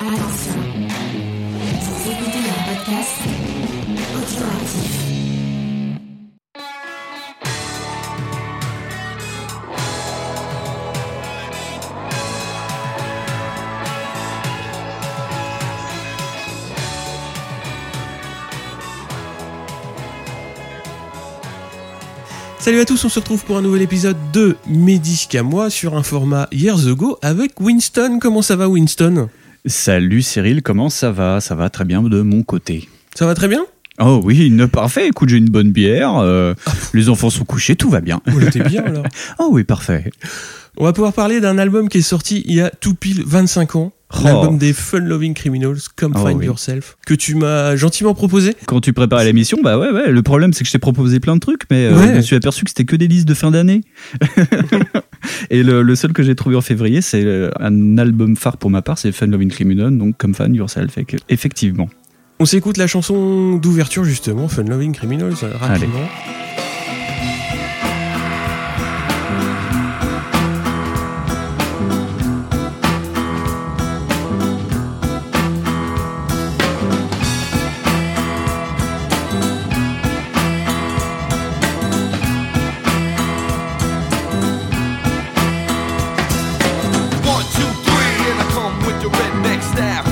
Attention, un podcast. Salut à tous, on se retrouve pour un nouvel épisode de Médisque à moi sur un format Years Ago avec Winston. Comment ça va Winston? Salut Cyril, comment ça va? Ça va très bien de mon côté. Ça va très bien? Oh oui, une parfait. Écoute, j'ai une bonne bière. euh, les enfants sont couchés, tout va bien. On était bien alors. Oh oui, parfait. On va pouvoir parler d'un album qui est sorti il y a tout pile 25 ans. Oh. L'album des Fun Loving Criminals, Come Oh Find oui. Yourself, que tu m'as gentiment proposé. Quand tu préparais l'émission, bah ouais, ouais. Le problème, c'est que je t'ai proposé plein de trucs, mais euh, Ouais. je me suis aperçu que c'était que des listes de fin d'année. Et le, le seul que j'ai trouvé en février, c'est euh, un album phare pour ma part, c'est Fun Loving Criminal, donc Come Find Yourself. Effectivement. On s'écoute la chanson d'ouverture justement, Fun Loving Criminals, euh, rapidement.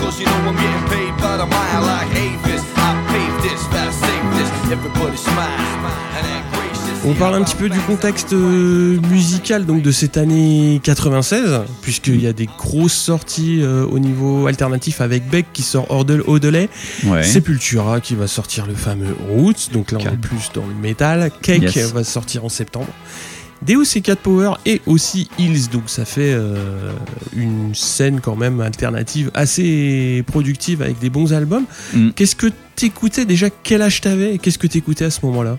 Cause you know I'm getting paid by the mile like Avis. I paved this, fast save this. Everybody smile. And act gracious. On parle un petit peu du contexte euh, musical donc de cette année 96, puisqu'il y a des grosses sorties euh, au niveau alternatif avec Beck qui sort Ordel Odelay, Ouais. Sepultura qui va sortir le fameux Roots, donc là on est plus dans le métal, Cake Yes. va sortir en septembre. Deus et 4 Power et aussi Hills, donc ça fait euh, une scène quand même alternative assez productive avec des bons albums. Mm. Qu'est-ce que t'écoutais déjà? Quel âge t'avais? Et qu'est-ce que t'écoutais à ce moment-là?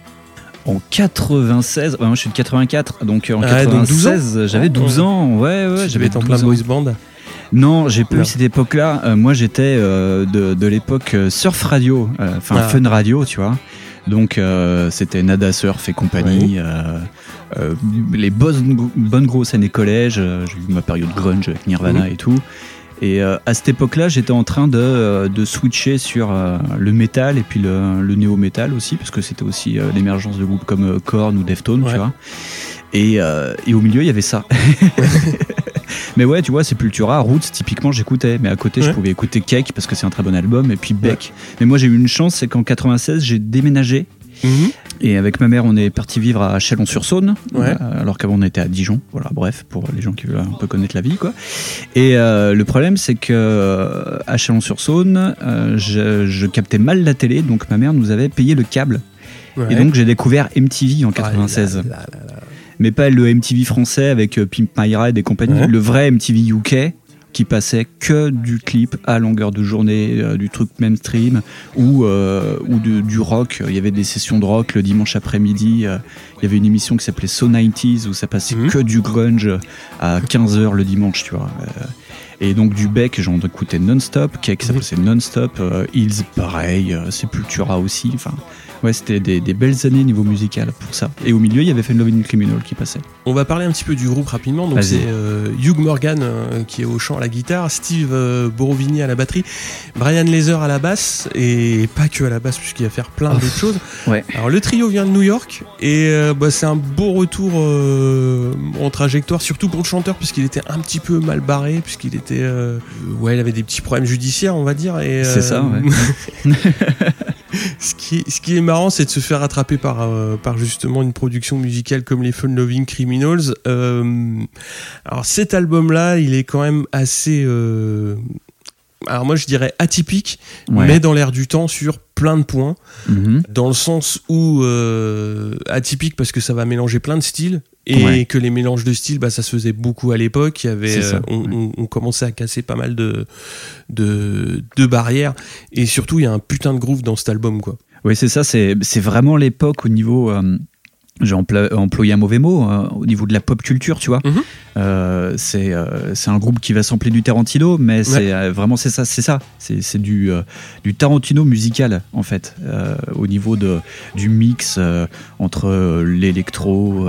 En 96, ouais, moi je suis de 84, donc euh, en Ah, donc 12 ans? 96, j'avais Oh. 12 ans, ouais, ouais, J'avais en 12 plein ans. boys band. Non, j'ai pas eu cette époque-là. Euh, moi, j'étais euh, de, de l'époque surf radio, euh, enfin Ah. fun radio, tu vois. Donc, euh, c'était Nada Surf et compagnie. euh, euh, les bonnes, bonnes grosses années collège. j'ai eu ma période grunge avec Nirvana et tout. Et euh, à cette époque-là, j'étais en train de, de switcher sur euh, le métal et puis le, le néo-métal aussi, parce que c'était aussi euh, l'émergence de groupes comme Korn ou Deftones, Ouais. tu vois. Et, et au milieu, il y avait ça. Mais ouais, tu vois, Sepultura, Roots, typiquement, j'écoutais. Mais à côté, je pouvais écouter Cake parce que c'est un très bon album. Et puis Beck. Mais moi, j'ai eu une chance, c'est qu'en 96, j'ai déménagé. Mhm. Et avec ma mère, on est parti vivre à Chalon-sur-Saône, Ouais. euh, alors qu'avant on était à Dijon. Voilà, bref, pour les gens qui veulent un peu connaître la vie, quoi. Et euh, le problème, c'est que euh, à Chalon-sur-Saône, euh, je, je captais mal la télé, donc ma mère nous avait payé le câble. Ouais. Et donc j'ai découvert MTV en Ah 96 là là là là. Mais pas le MTV français avec euh, Pimp My Ride et compagnie, Ouais. le vrai MTV UK qui passait que du clip à longueur de journée, euh, du truc mainstream ou, euh, ou de- du rock. Il y avait des sessions de rock le dimanche après-midi. euh, il y avait une émission qui s'appelait So 90s où ça passait Mhm. que du grunge à 15h le dimanche, tu vois. Et donc du Beck, j'en écoutais non-stop. Cake, ça passait non-stop. Euh, Hills, pareil. euh, Sepultura aussi. Enfin, ouais, c'était des, des belles années niveau musical pour ça. Et au milieu, il y avait Fun Loving Criminal qui passait. On va parler un petit peu du groupe rapidement. Donc c'est euh, Hugh Morgan euh, qui est au chant à la guitare, Steve euh, Borovini à la batterie, Brian Laser à la basse et pas que à la basse puisqu'il va faire plein Oh. d'autres choses. Ouais. Alors le trio vient de New York et bah, c'est un beau retour en trajectoire, surtout pour le chanteur puisqu'il était un petit peu mal barré puisqu'il était euh, ouais il avait des petits problèmes judiciaires on va dire et C'est euh, ça, ouais. ce, qui est, ce qui est marrant, c'est de se faire rattraper par, euh, par justement une production musicale comme les Fun Loving Criminals. Euh, alors cet album-là, il est quand même assez... euh, alors moi je dirais atypique, Ouais. mais dans l'air du temps sur plein de points. Mhm. Dans le sens où euh, atypique parce que ça va mélanger plein de styles et Ouais. que les mélanges de styles, bah, ça se faisait beaucoup à l'époque. Il y avait, ça, euh, on, ouais. on- on commençait à casser pas mal de, de, de barrières et surtout il y a un putain de groove dans cet album quoi. Oui, c'est ça, c'est c'est vraiment l'époque au niveau. euh, j'ai employé un mauvais mot euh, au niveau de la pop culture, tu vois. Mhm. Euh, c'est euh, c'est un groupe qui va sampler du Tarantino, mais c'est euh, vraiment c'est ça, c'est ça, c'est du du Tarantino musical en fait, au niveau de du mix entre l'électro,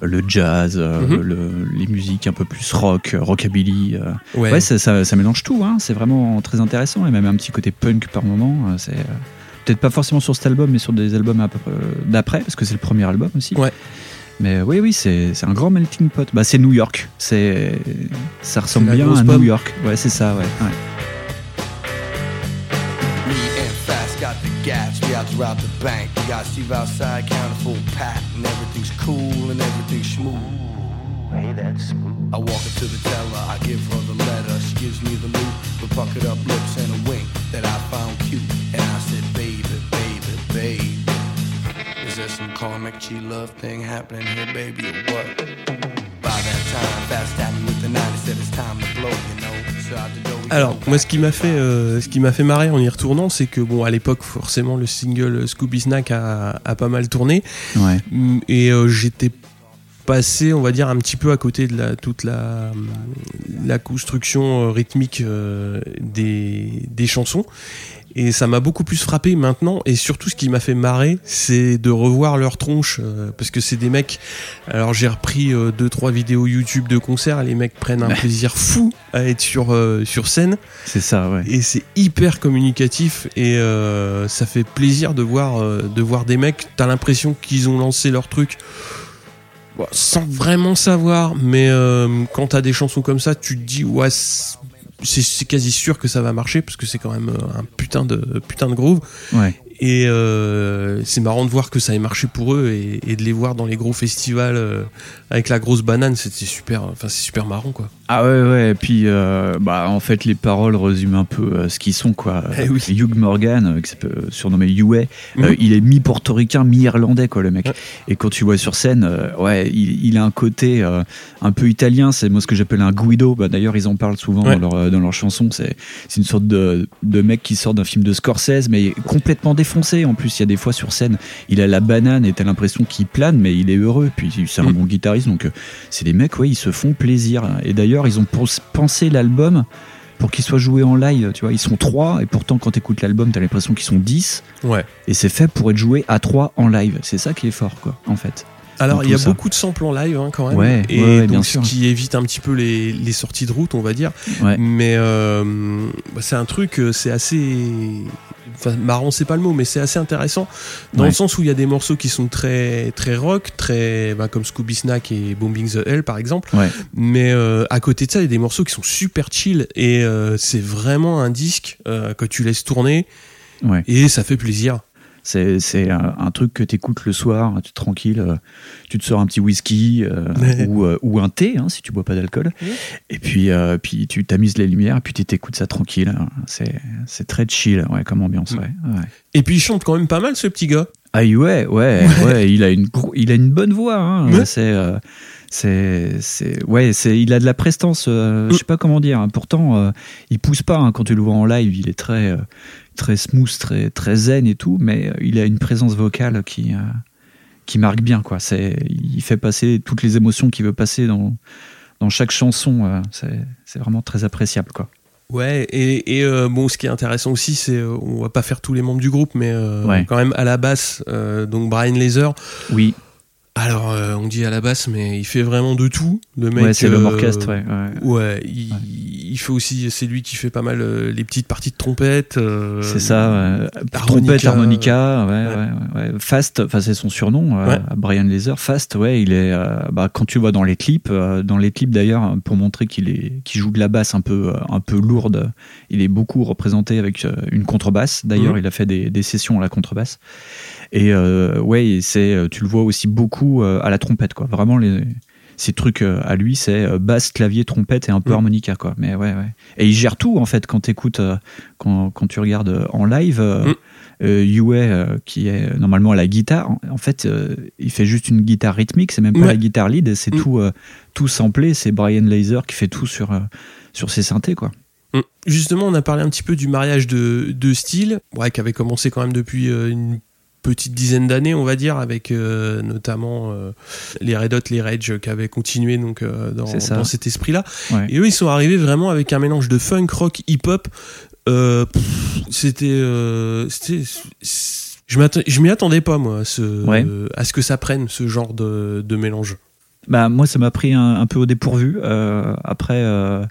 le jazz, Mhm. le- les musiques un peu plus rock, rockabilly. Ouais. Ouais, ça, ça- ça mélange tout, hein. c'est vraiment très intéressant et même un petit côté punk par moment. C'est peut-être pas forcément sur cet album, mais sur des albums euh, d'après, parce que c'est le premier album aussi. Ouais. Mais oui, oui, c'est un grand melting pot. Bah, c'est New York. C'est ça ressemble bien à pomme. New York. Ouais, c'est ça. Ouais. ouais. Me and Fast got the gas, we out to rob the bank. We got Steve outside, counter full pack, and everything's cool and everything's smooth. Hey, that's smooth. I walk up to the teller, I give her the letter. She gives me the loot, with puckered up lips and a wink that I found cute. And I baby, baby. Is there some karmic G love thing happening here, baby, or what? By that time, Fast tapped me with the 90, said it's time to blow, you know? So out the door we Alors, moi, ce qui m'a fait, euh, ce qui m'a fait marrer en y retournant, c'est que bon, à l'époque, forcément, le single Scooby Snack a, a pas mal tourné, Ouais. Mm, et euh, j'étais passé, on va dire, un petit peu à côté de la, toute la, la construction euh, rythmique euh, des, des chansons. Et ça m'a beaucoup plus frappé maintenant. Et surtout, ce qui m'a fait marrer, c'est de revoir leur tronche. euh, parce que c'est des mecs. Alors, j'ai repris euh, deux, trois vidéos YouTube de concerts. Les mecs prennent un plaisir fou à être sur, euh, sur scène. C'est ça. Ouais. Et c'est hyper communicatif. Et euh, ça fait plaisir de voir, euh, de voir des mecs. T'as l'impression qu'ils ont lancé leur truc. Sans vraiment savoir, mais euh, quand t'as des chansons comme ça, tu te dis ouais, c'est c'est quasi sûr que ça va marcher parce que c'est quand même euh, un putain de putain de groove. Ouais. Et euh, c'est marrant de voir que ça ait marché pour eux et, et de les voir dans les gros festivals euh, avec la grosse banane, c'était super, enfin c'est super marrant quoi. Ah ouais, ouais, et puis euh, bah, en fait les paroles résument un peu ce qu'ils sont quoi. Eh oui. Hugh Morgan, qui s'appelle surnommé Huey, Mhm. il est mi-portoricain, mi-irlandais quoi le mec. Ouais. Et quand tu vois sur scène, ouais, il, il a un côté un peu italien, c'est moi ce que j'appelle un Guido. Bah, D'ailleurs ils en parlent souvent Ouais. dans, leur, dans leurs chansons, c'est c'est une sorte de, de mec qui sort d'un film de Scorsese mais complètement défoncé. En plus il y a des fois sur scène, il a la banane et t'as l'impression qu'il plane mais il est heureux. Puis c'est un Mhm. bon guitariste donc euh, c'est des mecs, ouais, ils se font plaisir. Et d'ailleurs, ils ont pensé l'album pour qu'il soit joué en live. Tu vois, ils sont trois, et pourtant, quand tu écoutes l'album, tu as l'impression qu'ils sont 10. Ouais. Et c'est fait pour être joué à trois en live. C'est ça qui est fort, quoi, en fait. Alors il y a ça. beaucoup de samples en live hein, quand même, Ouais, et ouais, donc, bien ce sûr. qui évite un petit peu les, les sorties de route, on va dire. Ouais. Mais euh, bah, c'est un truc, euh, c'est assez. Enfin, marrant, c'est pas le mot, mais c'est assez intéressant dans Ouais. le sens où il y a des morceaux qui sont très très rock, très bah, comme Scooby Snack et Bombing the Hell par exemple. Ouais. Mais euh, à côté de ça, il y a des morceaux qui sont super chill et euh, c'est vraiment un disque euh, que tu laisses tourner Ouais. et ça fait plaisir. C'est, c'est un, un truc que tu écoutes le soir, tu es tranquille, euh, tu te sors un petit whisky euh, Ouais. ou, euh, ou un thé, hein, si tu bois pas d'alcool. Ouais. Et puis, puis tu tamises les lumières, puis tu t'écoutes ça tranquille. C'est, c'est très chill ouais, comme ambiance. Mm. Ouais. Et puis il chante quand même pas mal ce petit gars. Ah ouais, ouais, ouais, il a une, il a une bonne voix. Hein. Ouais. C'est, euh, c'est, c'est, ouais, c'est, il a de la prestance. euh, Je sais pas comment dire. hein. Pourtant, euh, il pousse pas hein, quand tu le vois en live. Il est très, euh, très smooth, très, très zen et tout, mais euh, il a une présence vocale qui, qui marque bien. Quoi. C'est, il fait passer toutes les émotions qu'il veut passer dans, dans chaque chanson. c'est, c'est vraiment très appréciable, quoi. Ouais, et, et, euh, bon, ce qui est intéressant aussi, c'est euh, on va pas faire tous les membres du groupe, mais euh, Ouais. quand même à la basse, euh, donc Brian Laser. Oui, Alors, euh, on dit à la basse, mais il fait vraiment de tout. Le mec, ouais, c'est l'homme euh, orchestre. Ouais, ouais. Ouais, il, il fait aussi, c'est lui qui fait pas mal euh, les petites parties de trompette. euh, C'est ça, trompette, harmonica, ouais. Fast, enfin c'est son surnom. Brian Laser. Fast, ouais, il est, bah, quand tu vois dans les clips, dans les clips d'ailleurs, pour montrer qu'il est, qu'il joue de la basse un peu, un peu lourde, il est beaucoup représenté avec une contrebasse. D'ailleurs, Mhm. il a fait des, des sessions à la contrebasse. Et euh, ouais, c'est, tu le vois aussi beaucoup euh, à la trompette, quoi. Vraiment les ces trucs euh, à lui, c'est euh, basse, clavier, trompette et un peu Mhm. harmonica, quoi. Mais ouais, ouais. Et il gère tout en fait quand t'écoutes, quand, quand tu regardes en live. Euh, Yue, euh, qui est normalement à la guitare, en, en fait, euh, il fait juste une guitare rythmique, c'est même pas la guitare lead, c'est Mhm. tout, tout samplé, c'est Brian Laser qui fait tout sur, sur ses synthés, quoi. Mm. Justement, on a parlé un petit peu du mariage de, de style, ouais, qui avait commencé quand même depuis une petite dizaine d'années, on va dire, avec euh, notamment euh, les Red Hot, les Rage qui avaient continué donc euh, dans, cet esprit-là. Ouais. Et eux, ils sont arrivés vraiment avec un mélange de funk, rock, hip-hop. Euh, c'était, euh, je m'y attendais pas moi, à ce, Ouais. à ce que ça prenne ce genre de, de mélange. Bah, moi, ça m'a pris un, un peu au dépourvu. Euh, après, euh,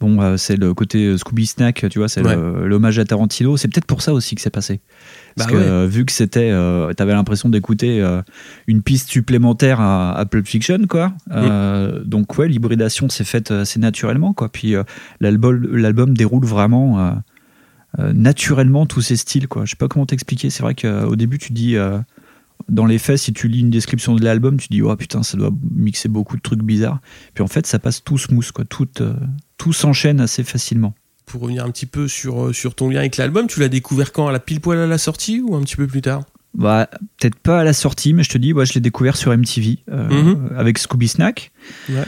bon, euh, c'est le côté euh, Scooby Snack, tu vois, c'est Ouais. l'hommage à Tarantino. C'est peut-être pour ça aussi que c'est passé. Parce Bah que ouais. euh, vu que c'était, euh, t'avais l'impression d'écouter euh, une piste supplémentaire à, à Pulp Fiction, quoi. Euh, Donc ouais, l'hybridation s'est faite assez naturellement, quoi. Puis l'album, déroule vraiment naturellement tous ces styles, quoi. Je sais pas comment t'expliquer. C'est vrai qu'au début, tu dis. Dans les faits, si tu lis une description de l'album, tu dis oh putain, ça doit mixer beaucoup de trucs bizarres. Puis en fait, ça passe tout smooth, quoi. Tout, euh, tout s'enchaîne assez facilement. Pour revenir un petit peu sur, euh, sur ton lien avec l'album, tu l'as découvert quand? À la pile poil à la sortie ou un petit peu plus tard? Bah, peut-être pas à la sortie, mais je te dis, ouais, je l'ai découvert sur MTV euh, Mhm. avec Scooby Snack. Ouais.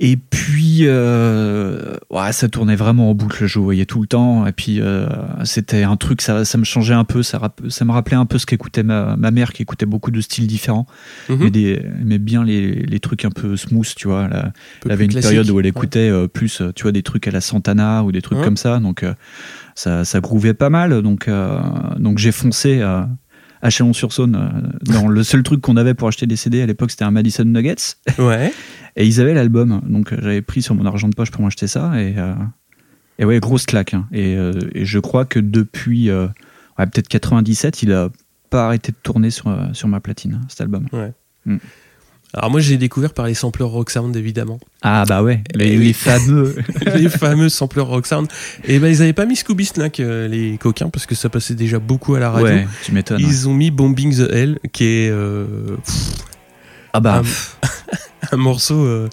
Et puis, euh, ouais, ça tournait vraiment en boucle, je voyais tout le temps. Et puis, euh, c'était un truc, ça, ça me changeait un peu, ça, ça me rappelait un peu ce qu'écoutait ma, ma mère, qui écoutait beaucoup de styles différents, Mhm. mais des, aimait bien les, les trucs un peu smooth, tu vois. là. Elle avait une classique. période où elle Ouais. écoutait euh, plus, tu vois, des trucs à la Santana ou des trucs Ouais. comme ça. Donc, euh, ça, ça grouvait pas mal. Donc, donc j'ai foncé à Chalon-sur-Saône. dans le seul truc qu'on avait pour acheter des CD à l'époque, c'était un Madison Nuggets. Ouais. Et ils avaient l'album. Donc, euh, j'avais pris sur mon argent de poche pour m'acheter ça. Et, euh, et ouais, grosse claque. hein. Et, euh, et je crois que depuis ouais, peut-être 97, il a pas arrêté de tourner sur, sur ma platine, cet album. Alors moi j'ai découvert par les sampleurs Rock Sound évidemment. Ah bah ouais, les, Eh fameux. les fameux sampleurs Rock Sound. Et ben ils avaient pas mis Scooby Snack euh, les coquins parce que ça passait déjà beaucoup à la radio. ouais, tu m'étonnes. ouais. Ils ont mis Bombing the Hell qui est euh, pff, Ah bah, un- pff, un morceau euh,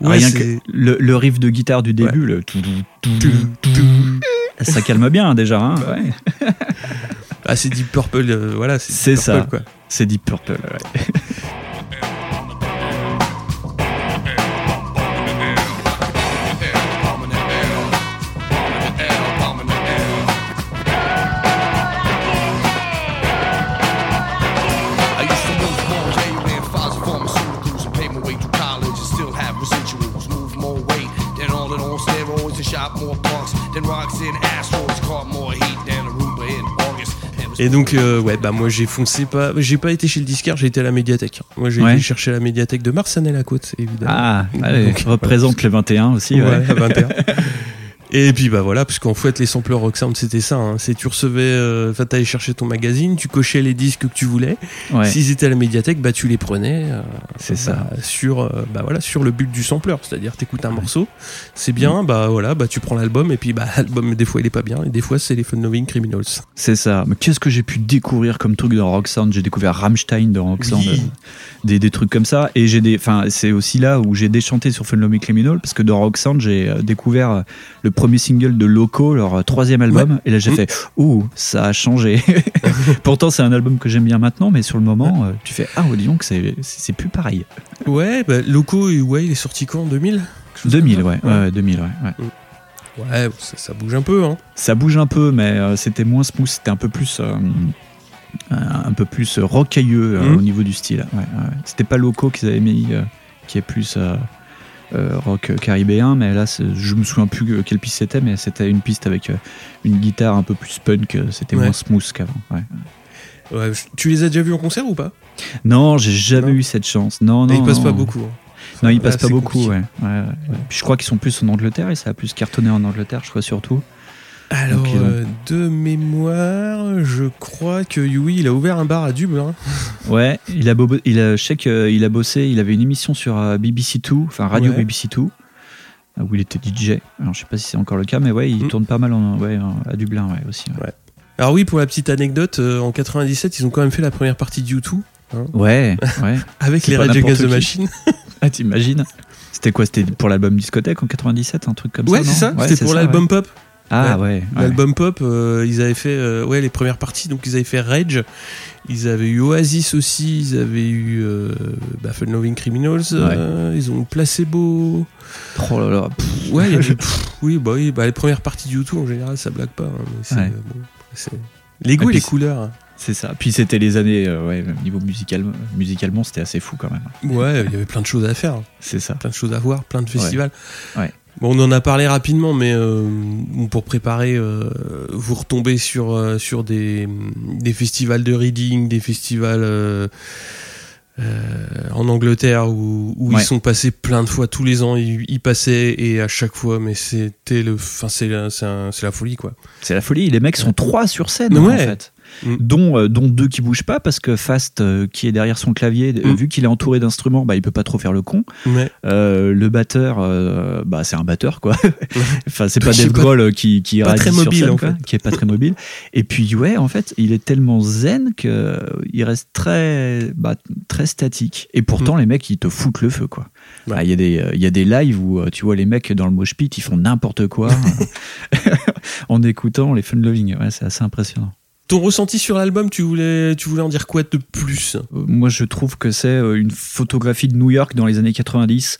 ouais, rien c'est- que le, le riff de guitare du début, le tout, tout, Tout, tout. ça calme bien déjà. Hein, ouais. Ah, c'est Deep Purple, euh, voilà, c'est ça. C'est Deep Purple. ouais. Et donc, euh, ouais, bah moi j'ai foncé pas. J'ai pas été chez le disquaire, j'ai été à la médiathèque. Moi j'ai Ouais. été chercher la médiathèque de Marsanet-la-Côte, évidemment. Ah, allez, Donc, représente le 21 aussi. Ouais. Ouais, à 21. Et puis bah voilà, parce qu'en fait les sampleurs Rock Sound c'était ça, hein. c'est tu recevais, euh, enfin t'allais chercher ton magazine, tu cochais les disques que tu voulais, Ouais. s'ils étaient à la médiathèque, bah tu les prenais, euh, C'est bah, ça. sur, euh, bah voilà, sur le but du sampleur, c'est-à-dire t'écoutes un morceau, c'est bien, bah voilà, bah tu prends l'album et puis bah l'album des fois il est pas bien et des fois c'est les Fun Loving Criminals. C'est ça. Mais qu'est-ce que j'ai pu découvrir comme truc dans Rock Sound J'ai découvert Rammstein dans Rock Sound, Oui. des, des trucs comme ça. Et j'ai des, enfin, c'est aussi là où j'ai déchanté sur Fun Loving Criminal parce que dans Rock Sound, j'ai euh, découvert le premier single de Loco, leur troisième album. Et là, j'ai Mhm. fait, ouh, ça a changé. Pourtant, c'est un album que j'aime bien maintenant, mais sur le moment, euh, tu fais, ah, oh, dis donc, c'est plus pareil. Ouais, bah Loco, ouais, il est sorti quand? En 2000 Quelque chose 2000, comme ouais, ouais, ouais, 2000, ouais. ouais. Ouais, ça, ça bouge un peu, hein. Ça bouge un peu, mais euh, c'était moins smooth, c'était un peu plus, euh, un peu plus rocailleux euh, Mhm. au niveau du style. Ouais, ouais. C'était pas Loco qu'ils avaient mis, qui est plus rock caribéen, mais là, je me souviens plus que- quelle piste c'était, mais c'était une piste avec euh, une guitare un peu plus punk. euh, C'était Ouais. moins smooth qu'avant. ouais. Ouais, tu les as déjà vus en concert ou pas? Non, j'ai jamais Non. eu cette chance. Non, non. Ils passent pas beaucoup. hein. Non, ils passent pas beaucoup. compliqué. Ouais. Ouais, ouais. Puis je crois qu'ils sont plus en Angleterre et ça a plus cartonné en Angleterre, je crois surtout. Alors, Donc, ils ont- euh, de mémoire, je crois que Yui, il a ouvert un bar à Dublin. Ouais, il a, bobo- il a, je sais qu'il a bossé, il avait une émission sur euh, BBC Two, enfin Radio Ouais. BBC Two, euh, où il était DJ. Alors je sais pas si c'est encore le cas, mais ouais, il Mm. tourne pas mal en, ouais, à Dublin ouais, aussi. Ouais, Alors oui, pour la petite anecdote, euh, en 97, ils ont quand même fait la première partie de U2 ouais. ouais. avec C'est les the qui. Machine. Ah, t'imagines C'était quoi C'était pour l'album discothèque en 97, un truc comme ouais, ça c'est non ça. Ouais, C'était c'est pour l'album ouais. pop. Ah ouais. ouais. L'album pop, euh, ils avaient fait euh, ouais les premières parties. Donc ils avaient fait Rage. Ils avaient eu Oasis aussi. Ils avaient eu euh, bah, Fun Loving Criminals. euh, ils ont eu Placebo. Oh là là. pff, Ouais, pff, oui, bah oui, bah les premières parties du YouTube en général, ça blague pas. hein, bon, les goûts Et et les couleurs. hein. C'est ça. Puis c'était les années, euh, ouais, niveau musical, musicalement, c'était assez fou quand même. Ouais, il y avait plein de choses à faire, C'est ça. plein de choses à voir, plein de festivals. Ouais. Bon, on en a parlé rapidement, mais euh, pour préparer, euh, vous retombez sur, euh, sur des, des festivals de reading, des festivals euh, euh, en Angleterre où, où Ouais. ils sont passés plein de fois tous les ans. Ils, ils passaient et à chaque fois, mais c'était le, enfin c'est la, folie quoi. C'est la folie. Les mecs sont trois sur scène, Ouais. en fait. Mm. Dont, euh, dont deux qui bougent pas parce que Fast, euh, qui est derrière son clavier, euh, Mm. vu qu'il est entouré d'instruments, bah, il peut pas trop faire le con. Ouais. Euh, le batteur, euh, bah, c'est un batteur, quoi. enfin, c'est pas Dave Grohl qui, qui pas très sur mobile, scène, en quoi, fait. qui est pas très mobile. Et puis, ouais, en fait, il est tellement zen que euh, il reste très, bah, très statique. Et pourtant, les mecs, ils te foutent le feu, quoi. Mm. Ouais. Ah, Il y a des, y a des lives où tu vois les mecs dans le mosh pit, ils font n'importe quoi en écoutant les fun loving. Ouais, c'est assez impressionnant. Ton ressenti sur l'album, tu voulais, tu voulais en dire quoi de plus? Euh, Moi, je trouve que c'est euh, une photographie de New York dans les années 90.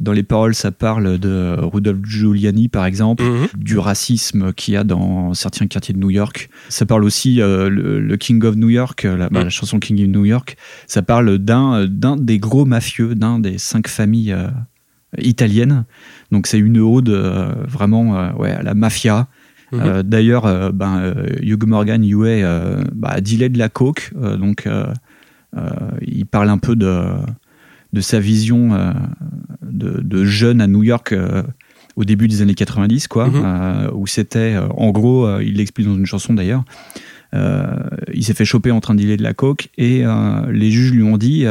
Dans les paroles, ça parle de Rudolph Giuliani, par exemple, Mhm. du racisme qu'il y a dans certains quartiers de New York. Ça parle aussi euh, le, le King of New York, euh, la, bah, Mhm. la chanson King of New York. Ça parle d'un d'un des gros mafieux, d'un des cinq familles euh, italiennes. Donc c'est une ode euh, vraiment ouais, à la mafia. Mhm. Euh, D'ailleurs, euh, ben, euh, Hugh Morgan, euh, bah, dealait de la coke, donc il parle un peu de, de sa vision de, de jeune à New York au début des années 90, quoi, Mhm. où c'était, en gros, il l'explique dans une chanson d'ailleurs, il s'est fait choper en train de dealer de la coke et les juges lui ont dit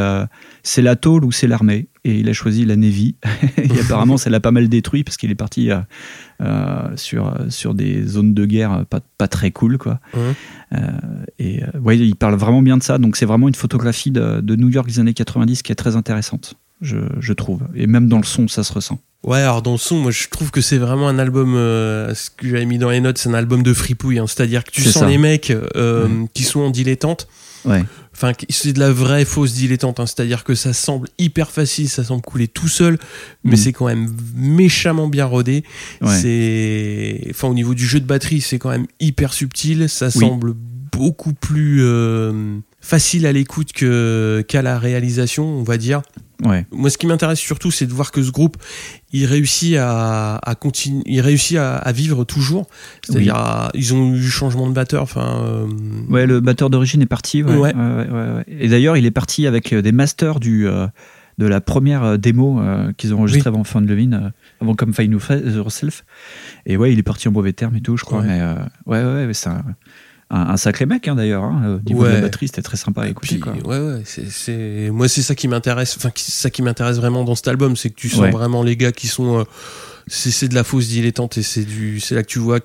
c'est la tôle ou c'est l'armée? Et il a choisi la Navy et apparemment ça l'a pas mal détruit parce qu'il est parti euh, euh, sur, sur des zones de guerre pas, pas très cool quoi Mhm. Euh, et ouais, il parle vraiment bien de ça donc c'est vraiment une photographie de, de New York des années 90 qui est très intéressante je, je trouve et même dans le son ça se ressent Ouais, alors dans le son, moi je trouve que c'est vraiment un album, euh, ce que j'avais mis dans les notes, c'est un album de fripouille. hein. C'est-à-dire que tu sens ça. les mecs qui sont en dilettante. ouais Enfin, c'est de la vraie fausse dilettante. hein. C'est-à-dire que ça semble hyper facile, ça semble couler tout seul, mais Mm. c'est quand même méchamment bien rodé. Ouais. C'est, enfin, au niveau du jeu de batterie, c'est quand même hyper subtil. Ça Oui. semble beaucoup plus euh, facile à l'écoute que qu'à la réalisation, on va dire. Ouais Moi, ce qui m'intéresse surtout, c'est de voir que ce groupe, il réussit à, à continuer, il réussit à, à vivre toujours. C'est-à-dire, ils ont eu changement de batteur. Enfin, euh, Ouais, le batteur d'origine est parti. Ouais. Et d'ailleurs, il est parti avec euh, des masters du, euh, de la première euh, démo qu'ils ont enregistrée avant Fun Levin, avant comme Find Yourself. Et ouais, il est parti en mauvais termes et tout, je crois. Ouais. Mais ouais, ouais, ouais, c'est un, un- un sacré mec hein, d'ailleurs. Hein, au niveau de Ouais. la batterie, c'était très sympa à écouter. puis, quoi. ouais, ouais, c'est, c'est, moi, c'est ça qui m'intéresse. Enfin, ça qui m'intéresse vraiment dans cet album, c'est que tu sens Ouais. vraiment les gars qui sont, euh, c'est, c'est de la fausse dilettante et c'est du, c'est là que tu vois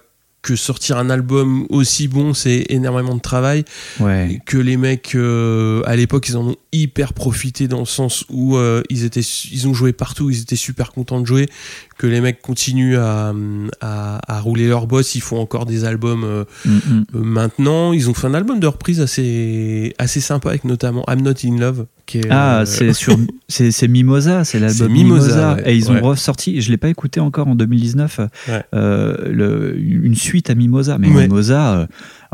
que sortir un album aussi bon, c'est énormément de travail. Ouais. Que les mecs euh, à l'époque ils en ont hyper profité dans le sens où euh, ils étaient ils ont joué partout ils étaient super contents de jouer que les mecs continuent à, à, à rouler leur boss ils font encore des albums euh, Mm, mm. euh, maintenant ils ont fait un album de reprise assez assez sympa avec notamment I'm Not In Love qui est Ah, euh, c'est sur c'est Mimosa, c'est l'album Mimosa. Mimosa, ouais. Et ils ont Ouais. ressorti, je l'ai pas écouté encore en 2019, Ouais. euh, le- une suite à Mimosa. Mais. Mimosa, euh,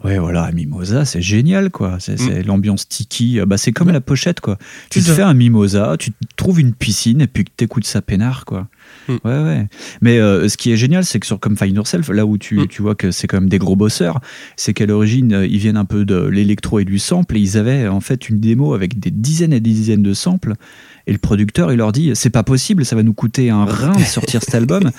ouais voilà, Mimosa, c'est génial quoi. C'est c'est l'ambiance tiki. Bah c'est comme Mm. La pochette quoi. Tu te fais un Mimosa, tu te trouves une piscine et puis que t'écoutes ça peinard quoi. Mm. Ouais ouais. Mais euh, ce qui est génial, c'est que sur Come Find Yourself, là où tu, Mm. tu vois que c'est quand même des gros bosseurs, c'est qu'à l'origine euh, ils viennent un peu de l'électro et du sample et ils avaient en fait une démo avec des dizaines et des dizaines de samples. Et le producteur, il leur dit c'est pas possible, ça va nous coûter un rein de sortir cet album.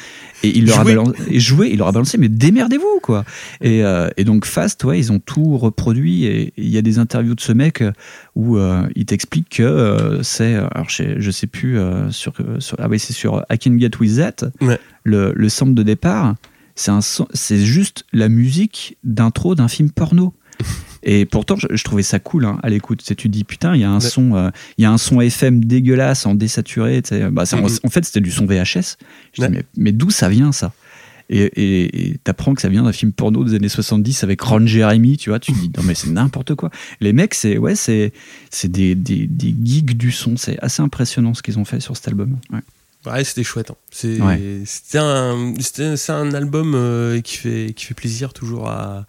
Et il leur a Jouez. balancé, et jouer, il leur a balancé, mais démerdez-vous quoi. Et, euh, et donc Fast, ouais, ils ont tout reproduit. Et il y a des interviews de ce mec euh, où euh, il t'explique que euh, c'est, alors je sais, je sais plus sur, sur, ah oui c'est sur I Can Get With That, Ouais. le, le sample de départ, c'est c'est juste la musique d'intro d'un film porno. Et pourtant, je, je trouvais ça cool hein, à l'écoute. Tu sais, Tu te dis, putain, il y a un Ouais. son, euh, il y a un son FM dégueulasse en désaturé. tu sais. Bah, c'est- en, en fait, c'était du son VHS. Je Ouais. dis, mais, mais d'où ça vient ça? Et t'apprends que ça vient d'un film porno des années 70 avec Ron Jeremy, tu vois. Tu te dis, non, mais c'est n'importe quoi. Les mecs, c'est ouais, c'est c'est des, des, des geeks du son. C'est assez impressionnant ce qu'ils ont fait sur cet album. Ouais. ouais c'était chouette hein. c'est Ouais. c'était un c'était c'est un album euh, qui fait qui fait plaisir toujours à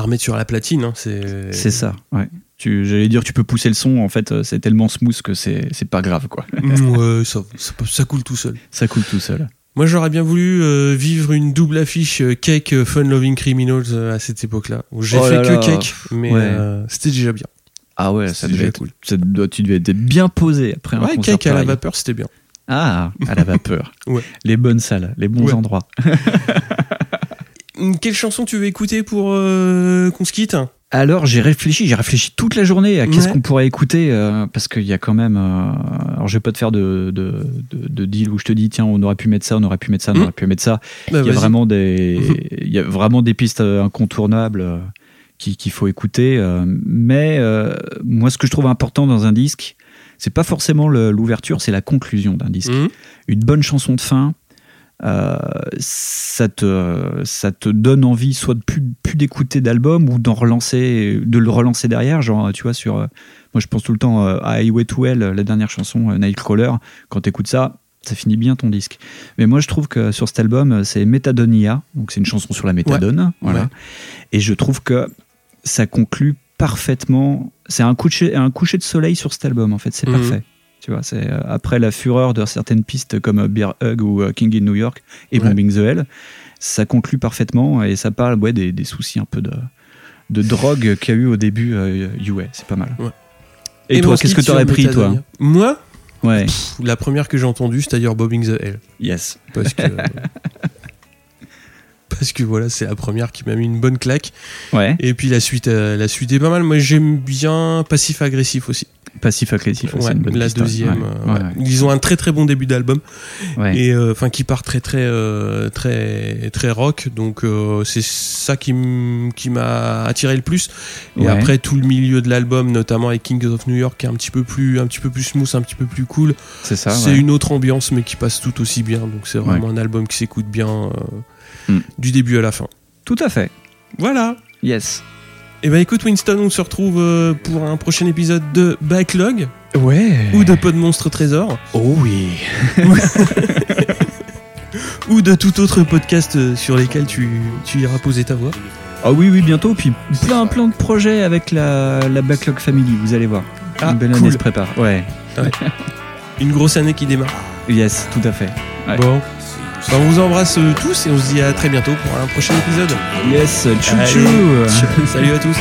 remettre sur la platine. hein, c'est C'est ça, ouais. Tu- J'allais dire, tu peux pousser le son, en fait, euh, c'est tellement smooth que c'est c'est pas grave, quoi. Ouais, ça, ça, ça coule tout seul. Ça coule tout seul. Moi, j'aurais bien voulu euh, vivre une double affiche euh, Cake Fun Loving Criminals à cette époque-là. où J'ai Oh fait là que là. Cake, mais Ouais. euh, c'était déjà bien. Ah ouais, ça C'était devait déjà être cool. ça doit- tu devais être bien posé après un Ouais, concert Cake à la vapeur, c'était bien. Ah, à la vapeur. Ouais. Les bonnes salles, les bons Ouais. endroits. Hum, Quelle chanson tu veux écouter pour euh, qu'on se quitte? Alors j'ai réfléchi, j'ai réfléchi toute la journée à qu'est-ce Ouais. qu'on pourrait écouter euh, parce qu'il y a quand même. euh, alors je vais pas te faire de, de, de, de deal où je te dis tiens on aurait pu mettre ça, on aurait pu mettre ça, on Mm. aurait pu mettre ça. bah, Il y a vraiment des, il y a vraiment des pistes incontournables qui- qu'il faut écouter. mais moi ce que je trouve important dans un disque, c'est pas forcément l'ouverture, c'est la conclusion d'un disque. Hum, une bonne chanson de fin, euh, ça, te, ça te donne envie soit de plus, plus d'écouter d'album ou d'en relancer, de le relancer derrière. Genre, tu vois, sur. euh, moi, je pense tout le temps euh, à Highway to Hell, la dernière chanson, Nightcrawler. Quand tu écoutes ça, ça finit bien ton disque. Mais moi, je trouve que sur cet album, c'est Metadonia. Donc, c'est une chanson sur la méthadone. Voilà. Ouais. Et je trouve que ça conclut parfaitement. C'est un coucher, un coucher de soleil sur cet album, en fait. C'est Mhm. parfait. Tu vois, c'est euh, après la fureur de certaines pistes comme euh, Beer Hug ou euh, King in New York et Ouais. Bombing the Hell, ça conclut parfaitement et ça parle ouais, des, des soucis un peu de, de drogue qu'il y a eu au début euh, UA. C'est pas mal. Ouais. Et, toi, qu'est-ce que tu aurais pris, toi. Moi, Ouais, pff, la première que j'ai entendue, c'est d'ailleurs Bobbing the Hell. yes. Parce que. parce que voilà, c'est la première qui m'a mis une bonne claque. Ouais, Et puis la suite, euh, la suite est pas mal. Moi, j'aime bien Passif Agressif aussi. passif agressif, c'est Ouais, une bonne la deuxième. Ouais, euh. Ils ont un très très bon début d'album. ouais. et euh, enfin qui part très très euh, très très rock donc euh, c'est ça qui m'a attiré le plus et après tout le milieu de l'album notamment avec Kings of New York qui est un petit peu plus un petit peu plus smooth un petit peu plus cool c'est ça. c'est une autre ambiance mais qui passe tout aussi bien donc c'est vraiment un album qui s'écoute bien euh, Mm. du début à la fin Tout à fait. voilà Yes. et ben écoute Winston on se retrouve euh, pour un prochain épisode de Backlog Ouais. ou de Pod Monstre Trésor Oh oui. ou de tout autre podcast euh, sur lesquels tu, tu iras poser ta voix Ah oui, oui, bientôt. Puis plein, plein de projets avec la, la Backlog Family, vous allez voir. Ah, Une belle cool. année se prépare. Ouais. une grosse année qui démarre Yes, tout à fait. Ouais. Bon. On vous embrasse tous et on se dit à très bientôt pour un prochain épisode. Yes, tchou. Salut à tous.